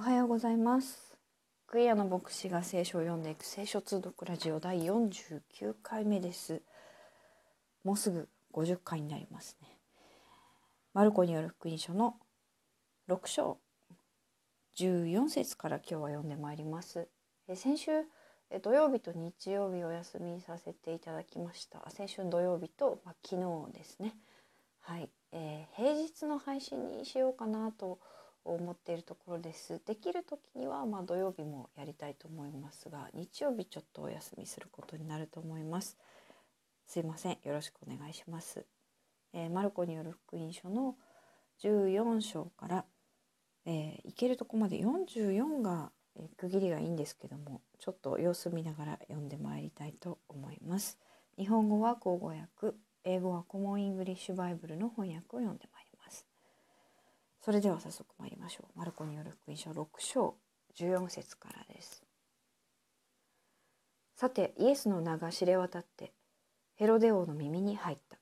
おはようございます。クイアの牧師が聖書を読んでいく聖書通読ラジオ第49回目です。もうすぐ50回になりますね。マルコによる福音書の6章。14節から今日は読んでまいります。え先週え土曜日と日曜日お休みさせていただきました。先週土曜日と、まあ、昨日ですね。はい、えー、平日の配信にしようかなと思思っているところです。できる時にはまあ土曜日もやりたいと思いますが日曜日ちょっとお休みすることになると思います。すいませんよろしくお願いします。えー、マルコによる福音書の14章から、えー、いけるとこまで44が、えー、区切りがいいんですけどもちょっと様子見ながら読んでまいりたいと思います。日本語は口語訳英語はコモンイングリッシュバイブルの翻訳を読んでまいります。それでは早速参りましょう。マルコによる福音書6章14節からです。さてイエスの名が知れ渡ってヘロデ王の耳に入った。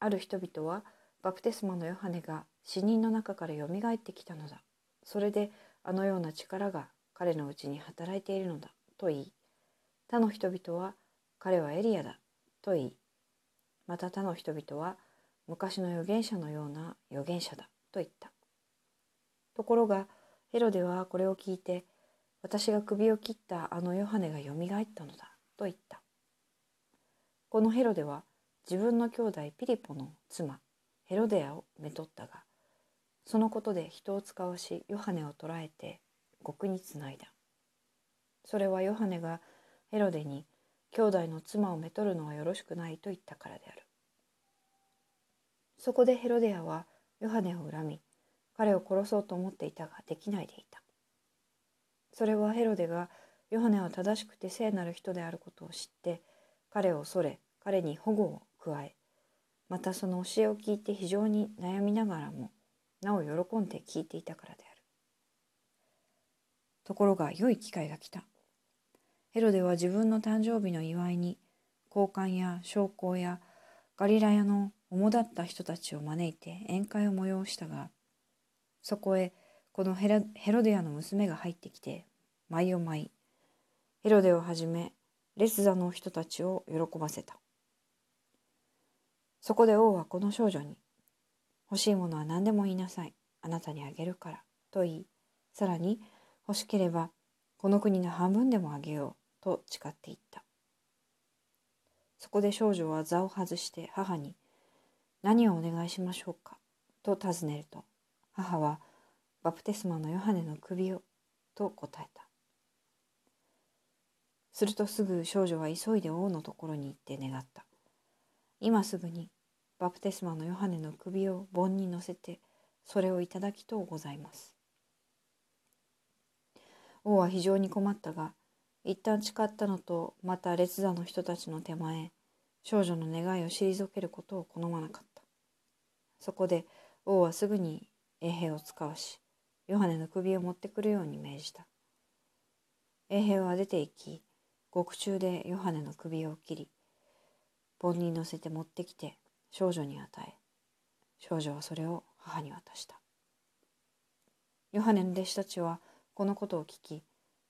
ある人々はバプテスマのヨハネが死人の中からよみがえってきたのだ。それであのような力が彼のうちに働いているのだと言い他の人々は彼はエリアだと言いまた他の人々は昔の預言者のような預言者だと言った。ところがヘロデはこれを聞いて私が首を切ったあのヨハネがよみがえったのだと言った。このヘロデは自分の兄弟ピリポの妻ヘロデアをめとったがそのことで人を使わしヨハネを捕らえて獄につないだ。それはヨハネがヘロデに兄弟の妻をめとるのはよろしくないと言ったからである。そこでヘロデアはヨハネを恨み彼を殺そうと思っていたができないでいた。それはヘロデがヨハネは正しくて聖なる人であることを知って彼を恐れ彼に保護を加えまたその教えを聞いて非常に悩みながらもなお喜んで聞いていたからである。ところが良い機会が来た。ヘロデは自分の誕生日の祝いに交換や将校やガリラヤの主だった人たちを招いて宴会を催したがそこへこのヘロデアの娘が入ってきて舞を舞いヘロデをはじめレスザの人たちを喜ばせた。そこで王はこの少女に欲しいものは何でも言いなさいあなたにあげるからと言いさらに欲しければこの国の半分でもあげようと誓っていった。そこで少女は座を外して母に何をお願いしましょうか？と尋ねると母はバプテスマのヨハネの首をと答えた。するとすぐ少女は急いで王のところに行って願った。今すぐにバプテスマのヨハネの首を盆に乗せてそれをいただきとうございます。王は非常に困ったが一旦誓ったのとまた列座の人たちの手前少女の願いを退けることを好まなかった。そこで王はすぐに衛兵を使わしヨハネの首を持ってくるように命じた。衛兵は出て行き獄中でヨハネの首を切り盆に乗せて持ってきて少女に与え少女はそれを母に渡した。ヨハネの弟子たちはこのことを聞き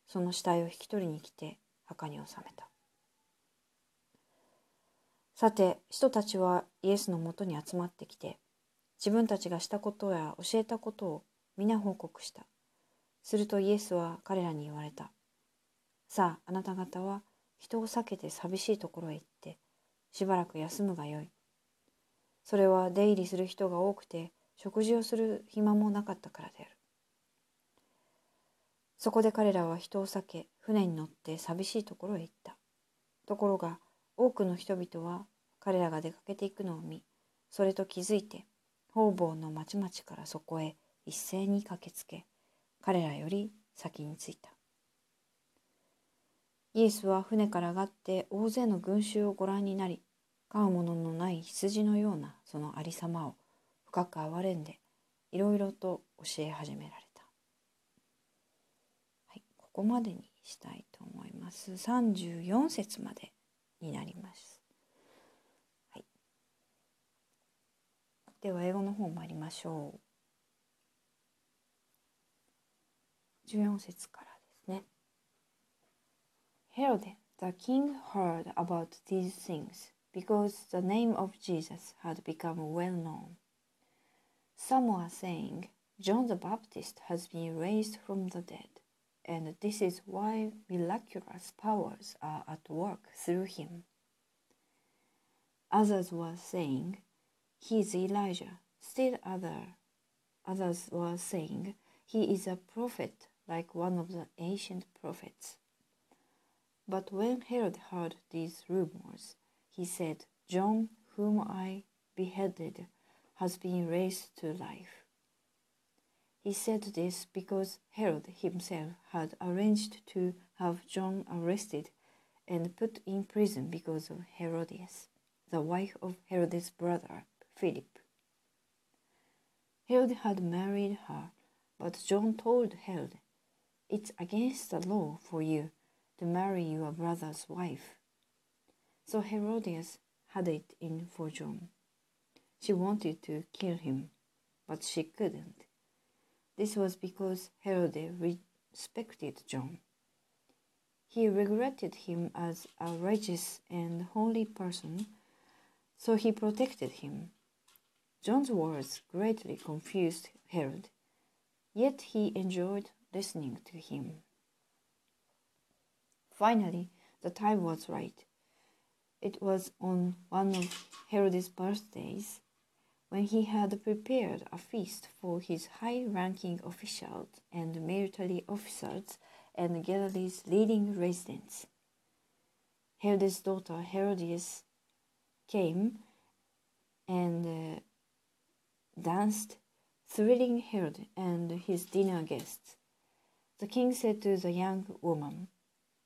その死体を引き取りに来て墓に納めた。さて人たちはイエスのもとに集まってきて自分たちがしたことや教えたことを皆報告した。するとイエスは彼らに言われた。さあ、あなた方は人を避けて寂しいところへ行って、しばらく休むがよい。それは出入りする人が多くて、食事をする暇もなかったからである。そこで彼らは人を避け、船に乗って寂しいところへ行った。ところが、多くの人々は彼らが出かけていくのを見、それと気づいて、方々の町々からそこへ一斉に駆けつけ彼らより先に着いた。イエスは船から上がって大勢の群衆をご覧になり飼うもののない羊のようなそのありさまを深く憐れんでいろいろと教え始められた、はい、ここまでにしたいと思います。34節までになります。では英語の方参りましょう。 14節からですね。Herod, the king heard about these things because the name of Jesus had become well known. Some were saying, John the Baptist has been raised from the dead, and this is why miraculous powers are at work through him. Others were saying, he is Elijah. Still other, others were saying, He is a prophet like one of the ancient prophets. But when Herod heard these rumors, he said, John, whom I beheaded, has been raised to life. He said this because Herod himself had arranged to have John arrested and put in prison because of Herodias, the wife of Herod's brother Philip. Herod had married her, but John told Herod, It's against the law for you to marry your brother's wife. So Herodias had it in for John. She wanted to kill him, but she couldn't. This was because Herod respected John. He regretted him as a righteous and holy person, so he protected him. John's words greatly confused Herod, yet he enjoyed listening to him. Finally, the time was right. It was on one of Herod's birthdays when he had prepared a feast for his high ranking officials and military officers and Galilee's leading residents. Herod's daughter Herodias came and uh, danced, thrilling Herod and his dinner guests. The king said to the young woman,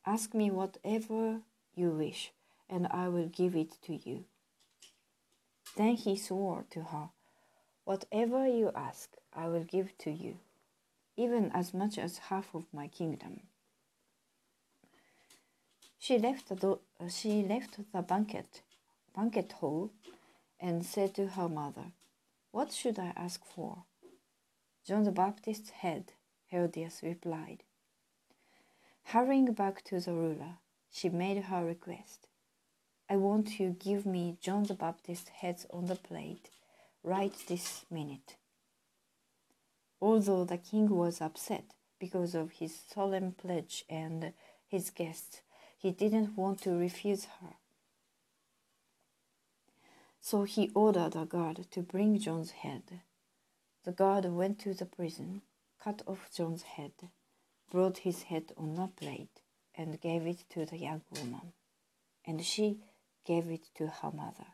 Ask me whatever you wish, and I will give it to you. Then he swore to her, Whatever you ask, I will give to you, even as much as half of my kingdom. She left the, she left the banquet, banquet hall and said to her mother, What should I ask for? John the Baptist's head, Herodias replied. Hurrying back to the ruler, she made her request. I want you give me John the Baptist's head on the plate right this minute. Although the king was upset because of his solemn pledge and his guests, he didn't want to refuse her. So he ordered a guard to bring John's head. The guard went to the prison, cut off John's head, brought his head on a plate, and gave it to the young woman. And she gave it to her mother.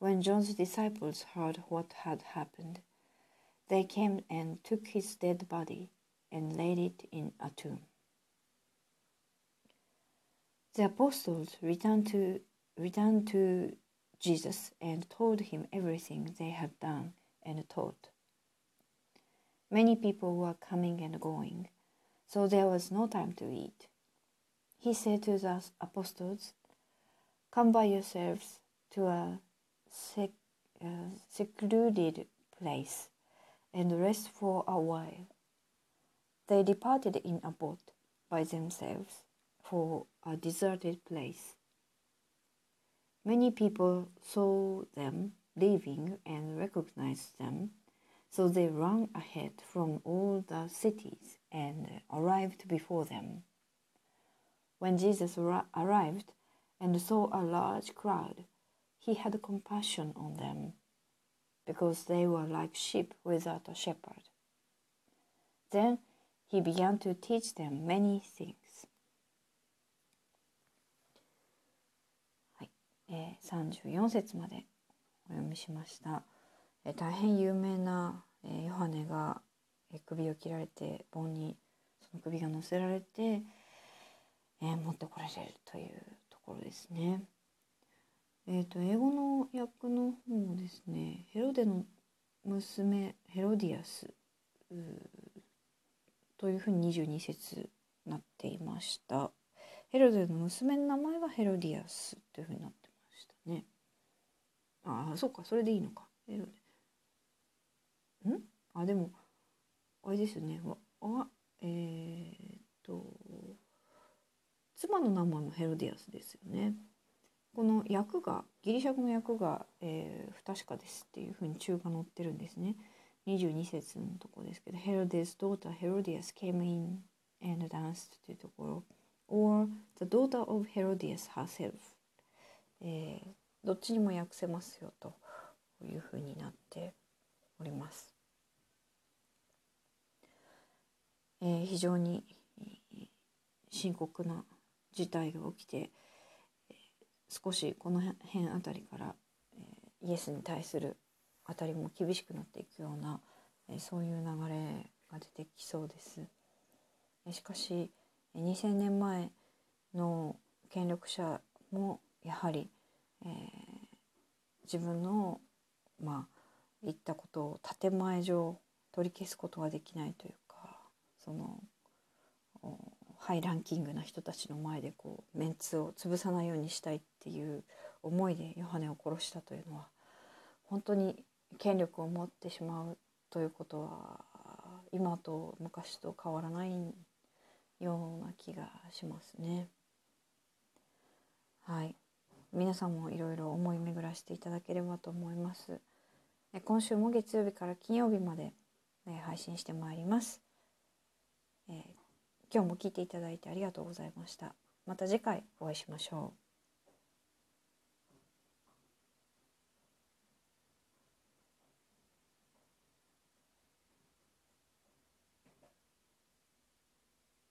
When John's disciples heard what had happened, they came and took his dead body and laid it in a tomb. The apostles returned to, returned to Jesus and told him everything they had done and taught. Many people were coming and going, so there was no time to eat. He said to the apostles, Come by yourselves to a sec, uh, secluded place and rest for a while. They departed in a boat by themselves for a deserted place. Many people saw them leaving and recognized them, so they ran ahead from all the cities and arrived before them. When Jesus arrived and saw a large crowd, he had compassion on them because they were like sheep without a shepherd. Then he began to teach them many things. えー、34節までお読みしました。えー、大変有名な、えー、ヨハネが、え、首を切られて棒にその首が乗せられて、え、持ってこられるというところですね。えーと、英語の訳の方もですねヘロデの娘ヘロディアスというふうに22節なっていましたヘロデの娘の名前はヘロディアスというふうになってましたねああそうかそれでいいのか。ヘロデん？あでもあれですよね。はえー、っと妻の名前もヘロディアスですよね。この役がギリシャ語の役が、えー、不確かですっていうふうに中が載ってるんですね。22節のとこですけど「ヘロディアス daughter Herodias came in and danced」というところ「or the daughter of Herodias herself」えー、どっちにも訳せますよというふうになっております。えー、非常に深刻な事態が起きて、少しこの辺あたりから、えー、イエスに対するあたりも厳しくなっていくような、えー、そういう流れが出てきそうです。えー、しかし2000年前の権力者もやはり、えー、自分のまあ言ったことを建前上取り消すことはできないというかそのハイランキングな人たちの前でこうメンツを潰さないようにしたいっていう思いでヨハネを殺したというのは本当に権力を持ってしまうということは今と昔と変わらないような気がしますね。はい皆さんもいろいろ思い巡らしていただければと思います。今週も月曜日から金曜日まで配信してまいります。えー、今日も聞いていただいてありがとうございました。また次回お会いしましょう。